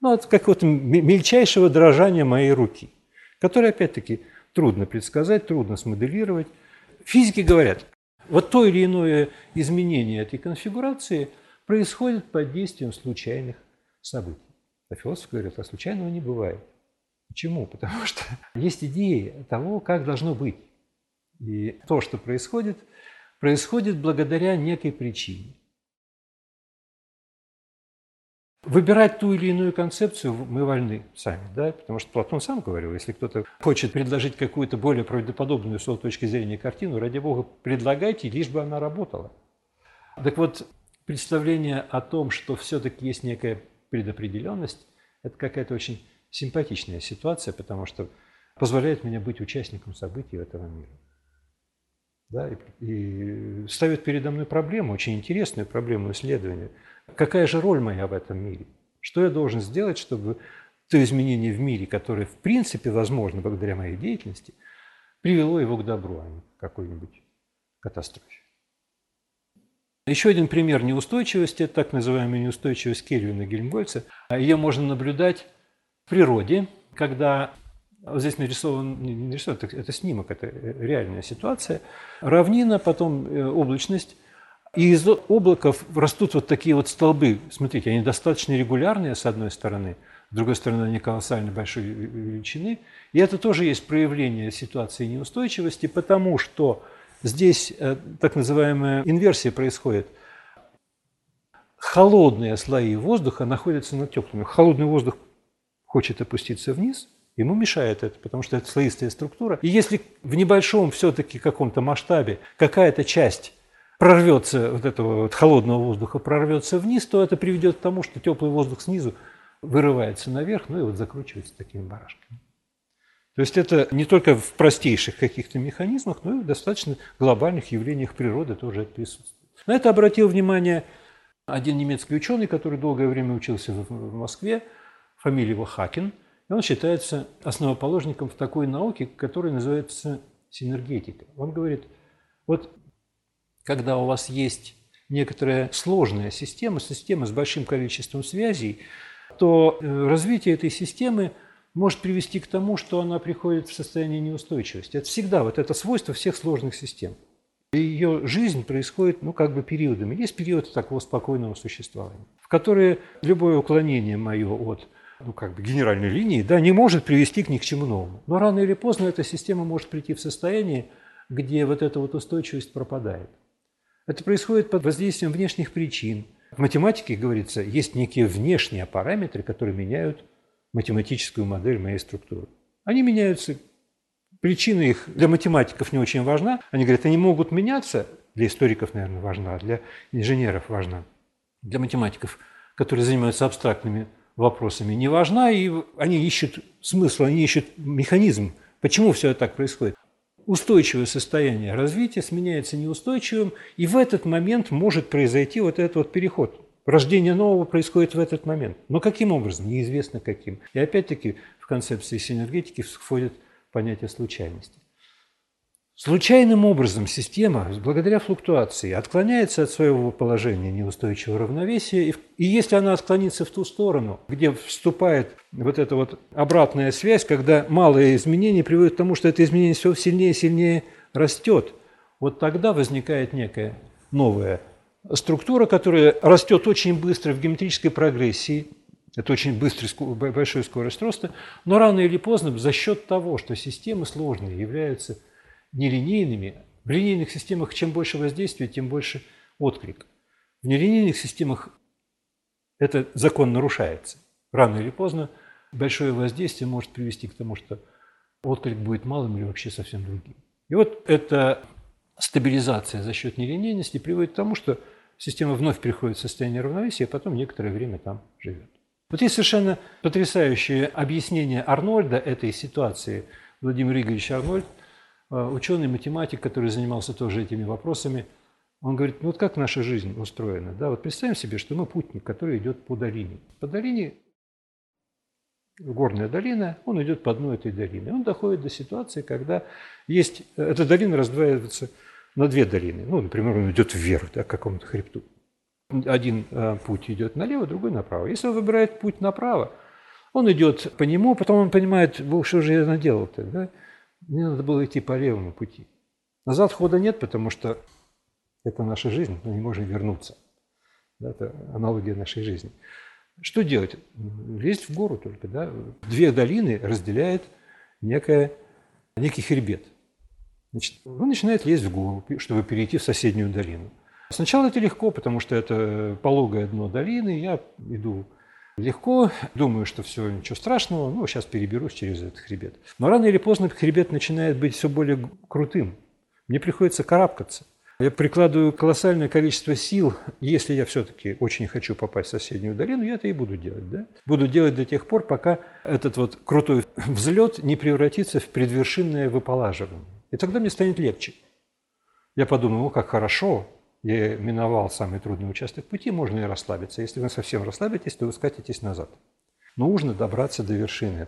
ну, от какого-то мельчайшего дрожания моей руки, которое, опять-таки, трудно предсказать, трудно смоделировать. Физики говорят, вот то или иное изменение этой конфигурации – происходит под действием случайных событий. А философы говорят, а случайного не бывает. Почему? Потому что есть идеи того, как должно быть. И то, что происходит, происходит благодаря некой причине. Выбирать ту или иную концепцию мы вольны сами, да? потому что Платон сам говорил, если кто-то хочет предложить какую-то более правдоподобную с его точки зрения картину, ради бога, предлагайте, лишь бы она работала. Так вот, представление о том, что все-таки есть некая предопределенность, это какая-то очень симпатичная ситуация, потому что позволяет мне быть участником событий этого мира. Да, и, и ставит передо мной проблему, очень интересную проблему исследования. Какая же роль моя в этом мире? Что я должен сделать, чтобы то изменение в мире, которое в принципе возможно благодаря моей деятельности, привело его к добру, а не к какой-нибудь катастрофе. Еще один пример неустойчивости – это так называемая неустойчивость Кельвина Гельмгольца. Ее можно наблюдать в природе, когда вот здесь нарисован, не нарисован, это снимок, это реальная ситуация. Равнина, потом э, облачность, и из облаков растут вот такие вот столбы. Смотрите, они достаточно регулярные, с одной стороны, с другой стороны, они колоссально большой величины. И это тоже есть проявление ситуации неустойчивости, потому что Здесь э, так называемая инверсия происходит. Холодные слои воздуха находятся над теплыми. Холодный воздух хочет опуститься вниз, ему мешает это, потому что это слоистая структура. И если в небольшом все-таки каком-то масштабе какая-то часть прорвется, вот этого вот холодного воздуха прорвется вниз, то это приведет к тому, что теплый воздух снизу вырывается наверх, ну и вот закручивается такими барашками. То есть это не только в простейших каких-то механизмах, но и в достаточно глобальных явлениях природы тоже это присутствует. На это обратил внимание один немецкий ученый, который долгое время учился в Москве, фамилия его Хакин, и он считается основоположником в такой науке, которая называется синергетика. Он говорит, вот когда у вас есть некоторая сложная система, система с большим количеством связей, то э, развитие этой системы – может привести к тому, что она приходит в состояние неустойчивости. Это всегда вот это свойство всех сложных систем. Ее жизнь происходит, ну, как бы периодами. Есть периоды такого спокойного существования, в которые любое уклонение мое от ну, как бы генеральной линии, да, не может привести к ни к чему новому. Но рано или поздно эта система может прийти в состояние, где вот эта вот устойчивость пропадает. Это происходит под воздействием внешних причин. В математике, говорится, есть некие внешние параметры, которые меняют математическую модель моей структуры. Они меняются. Причина их для математиков не очень важна. Они говорят, они могут меняться. Для историков, наверное, важна, а для инженеров важна. Для математиков, которые занимаются абстрактными вопросами, не важна. И они ищут смысл, они ищут механизм, почему все это так происходит. Устойчивое состояние развития сменяется неустойчивым, и в этот момент может произойти вот этот вот переход Рождение нового происходит в этот момент. Но каким образом? Неизвестно каким. И опять-таки в концепции синергетики входит понятие случайности. Случайным образом система, благодаря флуктуации, отклоняется от своего положения неустойчивого равновесия, и если она отклонится в ту сторону, где вступает вот эта вот обратная связь, когда малые изменения приводят к тому, что это изменение все сильнее и сильнее растет, вот тогда возникает некая новая структура, которая растет очень быстро в геометрической прогрессии, это очень быстрый, большой скорость роста, но рано или поздно за счет того, что системы сложные являются нелинейными, в линейных системах чем больше воздействия, тем больше отклик. В нелинейных системах этот закон нарушается. Рано или поздно большое воздействие может привести к тому, что отклик будет малым или вообще совсем другим. И вот эта стабилизация за счет нелинейности приводит к тому, что система вновь приходит в состояние равновесия, а потом некоторое время там живет. Вот есть совершенно потрясающее объяснение Арнольда этой ситуации. Владимир Игоревич Арнольд, ученый, математик, который занимался тоже этими вопросами, он говорит, ну вот как наша жизнь устроена? Да, вот представим себе, что мы путник, который идет по долине. По долине горная долина, он идет по дну этой долины. Он доходит до ситуации, когда есть, эта долина раздваивается на две долины. Ну, например, он идет вверх, да, к какому-то хребту. Один э, путь идет налево, другой направо. Если он выбирает путь направо, он идет по нему, потом он понимает, что же я наделал-то, да? Мне надо было идти по левому пути. Назад хода нет, потому что это наша жизнь, мы не можем вернуться. Да, это аналогия нашей жизни. Что делать? Лезть в гору только. Да? Две долины разделяет некая, некий хребет. Значит, он начинает лезть в гору, чтобы перейти в соседнюю долину. Сначала это легко, потому что это пологое дно долины, я иду легко, думаю, что все, ничего страшного, ну, сейчас переберусь через этот хребет. Но рано или поздно хребет начинает быть все более крутым. Мне приходится карабкаться. Я прикладываю колоссальное количество сил. Если я все-таки очень хочу попасть в соседнюю долину, я это и буду делать. Да? Буду делать до тех пор, пока этот вот крутой взлет не превратится в предвершинное выполаживание. И тогда мне станет легче. Я подумал, ну как хорошо, я миновал самый трудный участок пути, можно и расслабиться. Если вы совсем расслабитесь, то вы скатитесь назад. Нужно добраться до вершины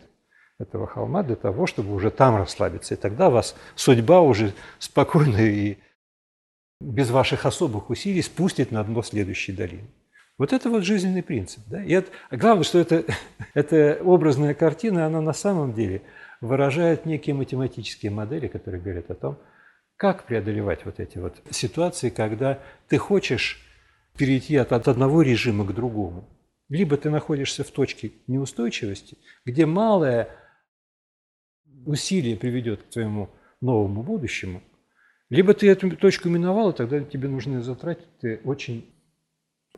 этого холма для того, чтобы уже там расслабиться. И тогда вас судьба уже спокойно и без ваших особых усилий спустит на дно следующей долины. Вот это вот жизненный принцип. Да? И это, главное, что это, эта образная картина, она на самом деле выражает некие математические модели, которые говорят о том, как преодолевать вот эти вот ситуации, когда ты хочешь перейти от, одного режима к другому. Либо ты находишься в точке неустойчивости, где малое усилие приведет к твоему новому будущему, либо ты эту точку миновал, и тогда тебе нужны затраты очень,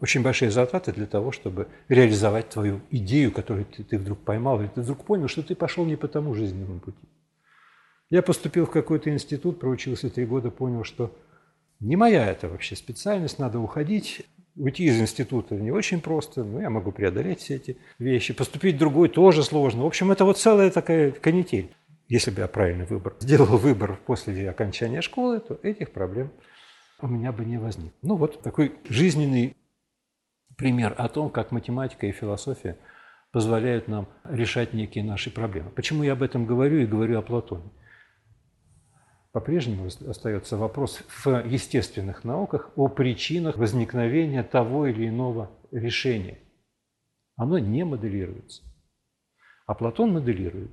очень большие затраты для того, чтобы реализовать твою идею, которую ты, ты вдруг поймал, или ты вдруг понял, что ты пошел не по тому жизненному пути. Я поступил в какой-то институт, проучился три года, понял, что не моя это вообще специальность, надо уходить. Уйти из института не очень просто, но я могу преодолеть все эти вещи. Поступить в другой тоже сложно. В общем, это вот целая такая канитель если бы я правильный выбор сделал выбор после окончания школы, то этих проблем у меня бы не возникло. Ну вот такой жизненный пример о том, как математика и философия позволяют нам решать некие наши проблемы. Почему я об этом говорю и говорю о Платоне? По-прежнему остается вопрос в естественных науках о причинах возникновения того или иного решения. Оно не моделируется. А Платон моделирует.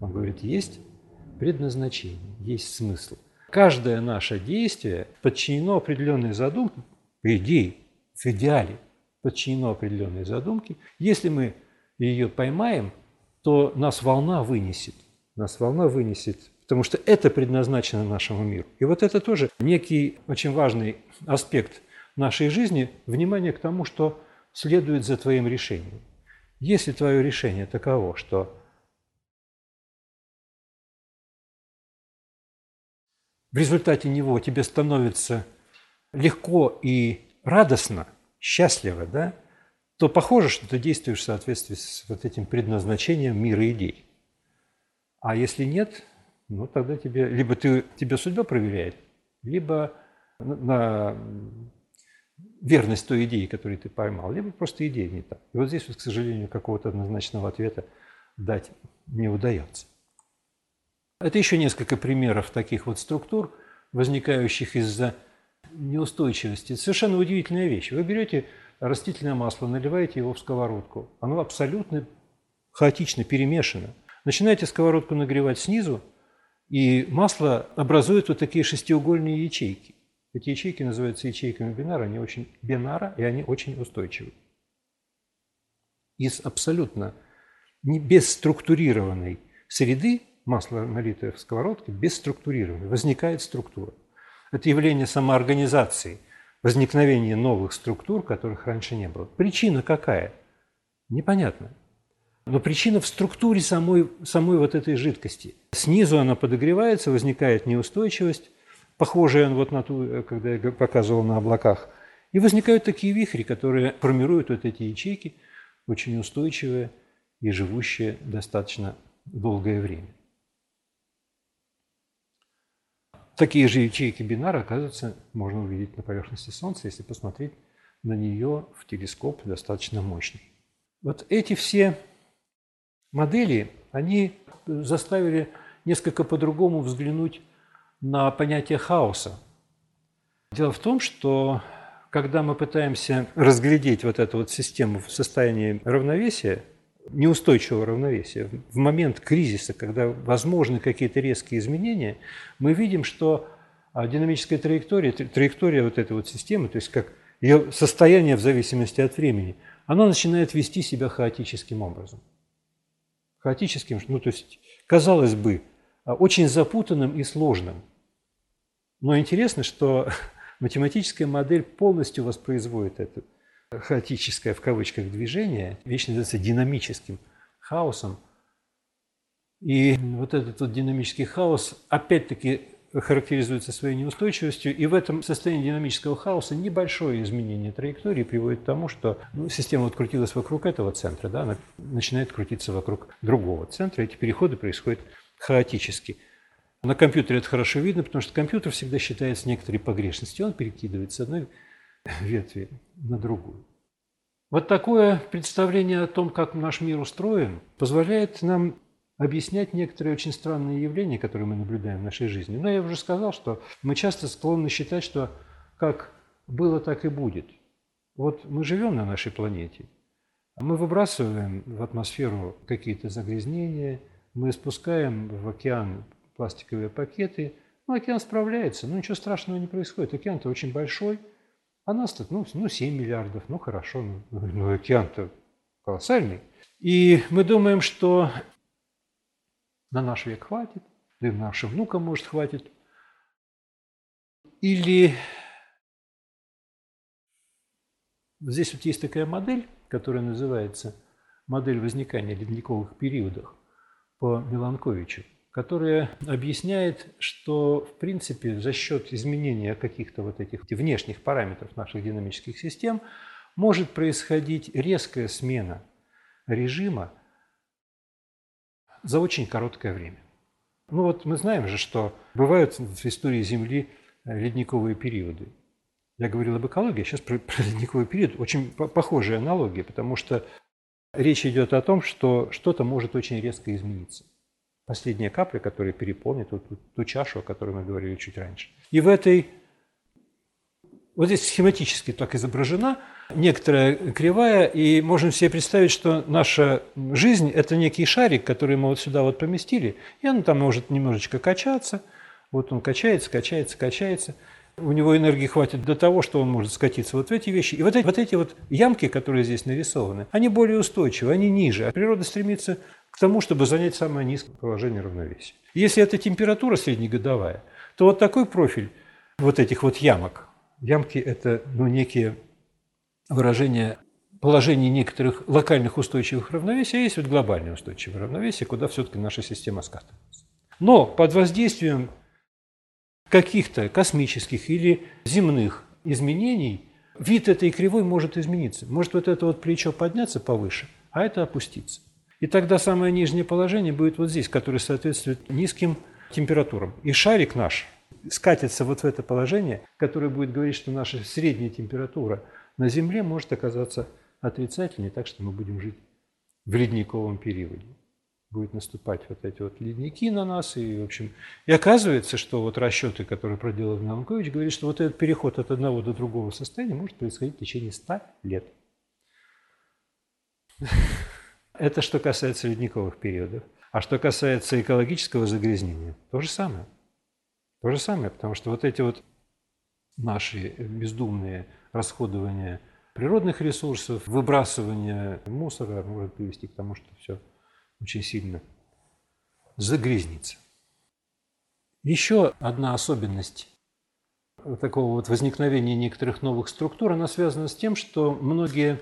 Он говорит, есть предназначение, есть смысл. Каждое наше действие подчинено определенной задумке, по идее, в идеале подчинено определенной задумке. Если мы ее поймаем, то нас волна вынесет. Нас волна вынесет, потому что это предназначено нашему миру. И вот это тоже некий очень важный аспект нашей жизни, внимание к тому, что следует за твоим решением. Если твое решение таково, что в результате него тебе становится легко и радостно, счастливо, да, то похоже, что ты действуешь в соответствии с вот этим предназначением мира идей. А если нет, ну тогда тебе либо ты, тебя судьба проверяет, либо на верность той идеи, которую ты поймал, либо просто идея не так. И вот здесь, вот, к сожалению, какого-то однозначного ответа дать не удается. Это еще несколько примеров таких вот структур, возникающих из-за неустойчивости. Совершенно удивительная вещь. Вы берете растительное масло, наливаете его в сковородку. Оно абсолютно хаотично перемешано. Начинаете сковородку нагревать снизу, И масло образует вот такие шестиугольные ячейки. Эти ячейки называются ячейками бинара, они очень бинара, и они очень устойчивы. Из абсолютно не бесструктурированной среды, масло, налитое в сковородке, бесструктурированное, возникает структура. Это явление самоорганизации, возникновения новых структур, которых раньше не было. Причина какая? Непонятно. Но причина в структуре самой, самой вот этой жидкости. Снизу она подогревается, возникает неустойчивость, похожая вот на ту, когда я показывал на облаках. И возникают такие вихри, которые формируют вот эти ячейки, очень устойчивые и живущие достаточно долгое время. Такие же ячейки бинара, оказывается, можно увидеть на поверхности Солнца, если посмотреть на нее в телескоп достаточно мощный. Вот эти все модели, они заставили несколько по-другому взглянуть на понятие хаоса. Дело в том, что когда мы пытаемся разглядеть вот эту вот систему в состоянии равновесия, неустойчивого равновесия, в момент кризиса, когда возможны какие-то резкие изменения, мы видим, что а, динамическая траектория, траектория вот этой вот системы, то есть как ее состояние в зависимости от времени, она начинает вести себя хаотическим образом. Хаотическим, ну то есть, казалось бы, а, очень запутанным и сложным. Но интересно, что математическая модель полностью воспроизводит это хаотическое в кавычках движение, вечно называется динамическим хаосом. И вот этот вот динамический хаос опять-таки характеризуется своей неустойчивостью, и в этом состоянии динамического хаоса небольшое изменение траектории приводит к тому, что ну, система вот крутилась вокруг этого центра, да, она начинает крутиться вокруг другого центра, эти переходы происходят хаотически. На компьютере это хорошо видно, потому что компьютер всегда считает с некоторой погрешностью. Он перекидывает с одной ветви на другую. Вот такое представление о том, как наш мир устроен, позволяет нам объяснять некоторые очень странные явления, которые мы наблюдаем в нашей жизни. Но я уже сказал, что мы часто склонны считать, что как было, так и будет. Вот мы живем на нашей планете, мы выбрасываем в атмосферу какие-то загрязнения, мы спускаем в океан пластиковые пакеты. Ну, океан справляется, но ничего страшного не происходит. Океан-то очень большой, а нас-то, ну, ну 7 миллиардов, ну хорошо, ну, ну океан-то колоссальный. И мы думаем, что на наш век хватит, да и нашим внукам, может, хватит. Или здесь вот есть такая модель, которая называется модель возникания ледниковых периодов по Меланковичу которая объясняет, что в принципе за счет изменения каких-то вот этих внешних параметров наших динамических систем может происходить резкая смена режима за очень короткое время. Ну вот мы знаем же, что бывают в истории Земли ледниковые периоды. Я говорил об экологии, а сейчас про, про ледниковый период. Очень похожая аналогия, потому что речь идет о том, что что-то может очень резко измениться последняя капля, которая переполнит ту, ту, ту чашу, о которой мы говорили чуть раньше. И в этой, вот здесь схематически так изображена некоторая кривая, и можем себе представить, что наша жизнь – это некий шарик, который мы вот сюда вот поместили, и он там может немножечко качаться, вот он качается, качается, качается – у него энергии хватит до того, что он может скатиться вот в эти вещи. И вот эти вот, эти вот ямки, которые здесь нарисованы, они более устойчивы, они ниже. А природа стремится к тому, чтобы занять самое низкое положение равновесия. Если это температура среднегодовая, то вот такой профиль вот этих вот ямок, ямки – это ну, некие выражения положения некоторых локальных устойчивых равновесий, а есть вот глобальное устойчивое равновесие, куда все-таки наша система скатывается. Но под воздействием каких-то космических или земных изменений вид этой кривой может измениться. Может вот это вот плечо подняться повыше, а это опуститься. И тогда самое нижнее положение будет вот здесь, которое соответствует низким температурам. И шарик наш скатится вот в это положение, которое будет говорить, что наша средняя температура на Земле может оказаться отрицательной, так что мы будем жить в ледниковом периоде будет наступать вот эти вот ледники на нас. И, в общем, и оказывается, что вот расчеты, которые проделал Меланкович, говорит, что вот этот переход от одного до другого состояния может происходить в течение 100 лет. Это что касается ледниковых периодов. А что касается экологического загрязнения, то же самое. То же самое, потому что вот эти вот наши бездумные расходования природных ресурсов, выбрасывание мусора может привести к тому, что все очень сильно загрязнится. Еще одна особенность такого вот возникновения некоторых новых структур, она связана с тем, что многие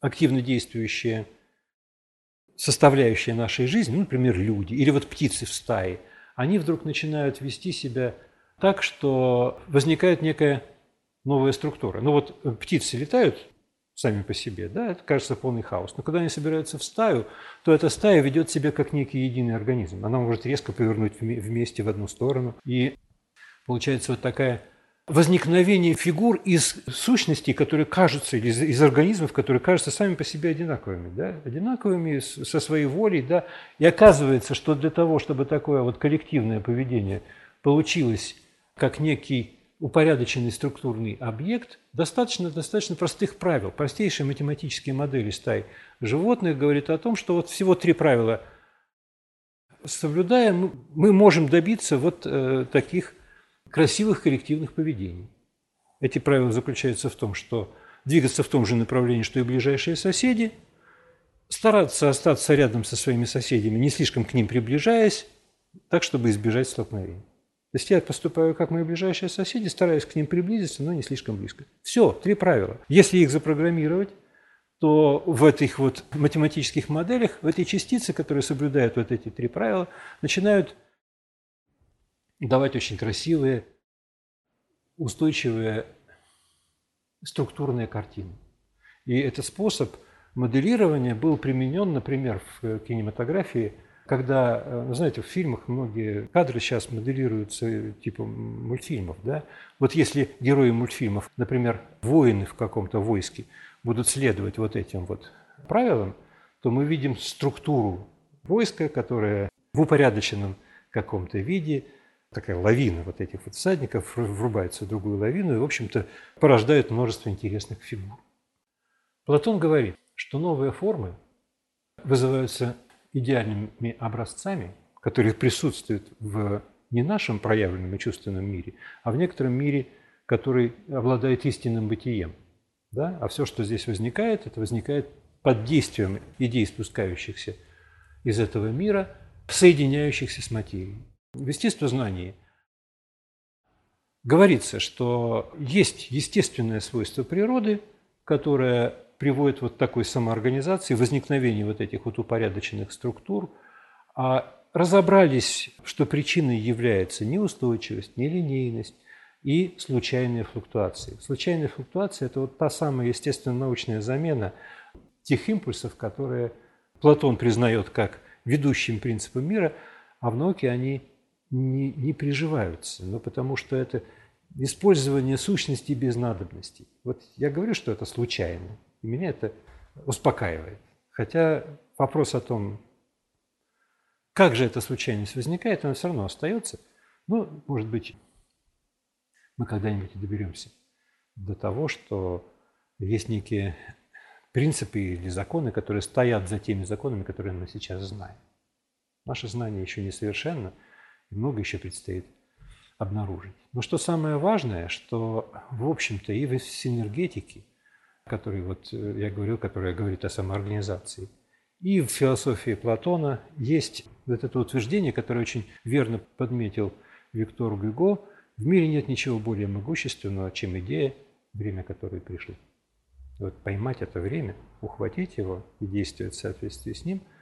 активно действующие составляющие нашей жизни, ну, например, люди или вот птицы в стае, они вдруг начинают вести себя так, что возникает некая новая структура. Ну вот э, птицы летают сами по себе, да, это кажется полный хаос. Но когда они собираются в стаю, то эта стая ведет себя как некий единый организм. Она может резко повернуть вместе в одну сторону. И получается вот такая возникновение фигур из сущностей, которые кажутся, из, из организмов, которые кажутся сами по себе одинаковыми, да, одинаковыми со своей волей, да, и оказывается, что для того, чтобы такое вот коллективное поведение получилось как некий упорядоченный структурный объект, достаточно, достаточно простых правил. Простейшие математические модели стай животных говорит о том, что вот всего три правила соблюдая, мы можем добиться вот э, таких красивых коллективных поведений. Эти правила заключаются в том, что двигаться в том же направлении, что и ближайшие соседи, стараться остаться рядом со своими соседями, не слишком к ним приближаясь, так, чтобы избежать столкновений. То есть я поступаю как мои ближайшие соседи, стараюсь к ним приблизиться, но не слишком близко. Все, три правила. Если их запрограммировать, то в этих вот математических моделях, в этой частице, которые соблюдают вот эти три правила, начинают давать очень красивые, устойчивые структурные картины. И этот способ моделирования был применен, например, в кинематографии, когда, э, знаете, в фильмах многие кадры сейчас моделируются типа мультфильмов, да? Вот если герои мультфильмов, например, воины в каком-то войске, будут следовать вот этим вот правилам, то мы видим структуру войска, которая в упорядоченном каком-то виде такая лавина вот этих вот всадников врубается в другую лавину и, в общем-то, порождает множество интересных фигур. Платон говорит, что новые формы вызываются идеальными образцами, которые присутствуют в не нашем проявленном и чувственном мире, а в некотором мире, который обладает истинным бытием. Да? А все, что здесь возникает, это возникает под действием идей, спускающихся из этого мира, соединяющихся с материей. В естествознании говорится, что есть естественное свойство природы, которое приводит вот такой самоорганизации, возникновению вот этих вот упорядоченных структур, а разобрались, что причиной является неустойчивость, нелинейность и случайные флуктуации. Случайные флуктуации – это вот та самая естественно-научная замена тех импульсов, которые Платон признает как ведущим принципом мира, а в науке они не, не приживаются, но потому что это использование сущности без надобности. Вот я говорю, что это случайно, и меня это успокаивает. Хотя вопрос о том, как же эта случайность возникает, она все равно остается. Ну, может быть, мы когда-нибудь доберемся до того, что есть некие принципы или законы, которые стоят за теми законами, которые мы сейчас знаем. Наше знание еще не совершенно – много еще предстоит обнаружить. Но что самое важное, что, в общем-то, и в синергетике, который вот э, я говорил, которая говорит о самоорганизации, и в философии Платона есть вот это утверждение, которое очень верно подметил Виктор Гюго, в мире нет ничего более могущественного, чем идея, время которой пришло. Вот поймать это время, ухватить его и действовать в соответствии с ним –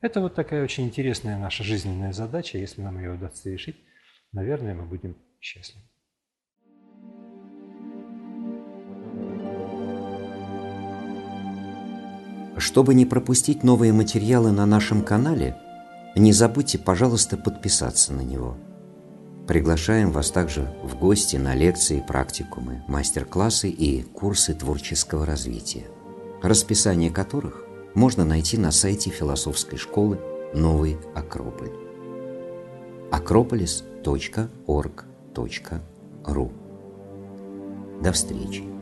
это вот такая очень интересная наша жизненная задача. Если нам ее удастся решить, наверное, мы будем счастливы. Чтобы не пропустить новые материалы на нашем канале, не забудьте, пожалуйста, подписаться на него. Приглашаем вас также в гости на лекции, практикумы, мастер-классы и курсы творческого развития, расписание которых можно найти на сайте философской школы «Новый Акрополь» акрополис.орг.ру До встречи!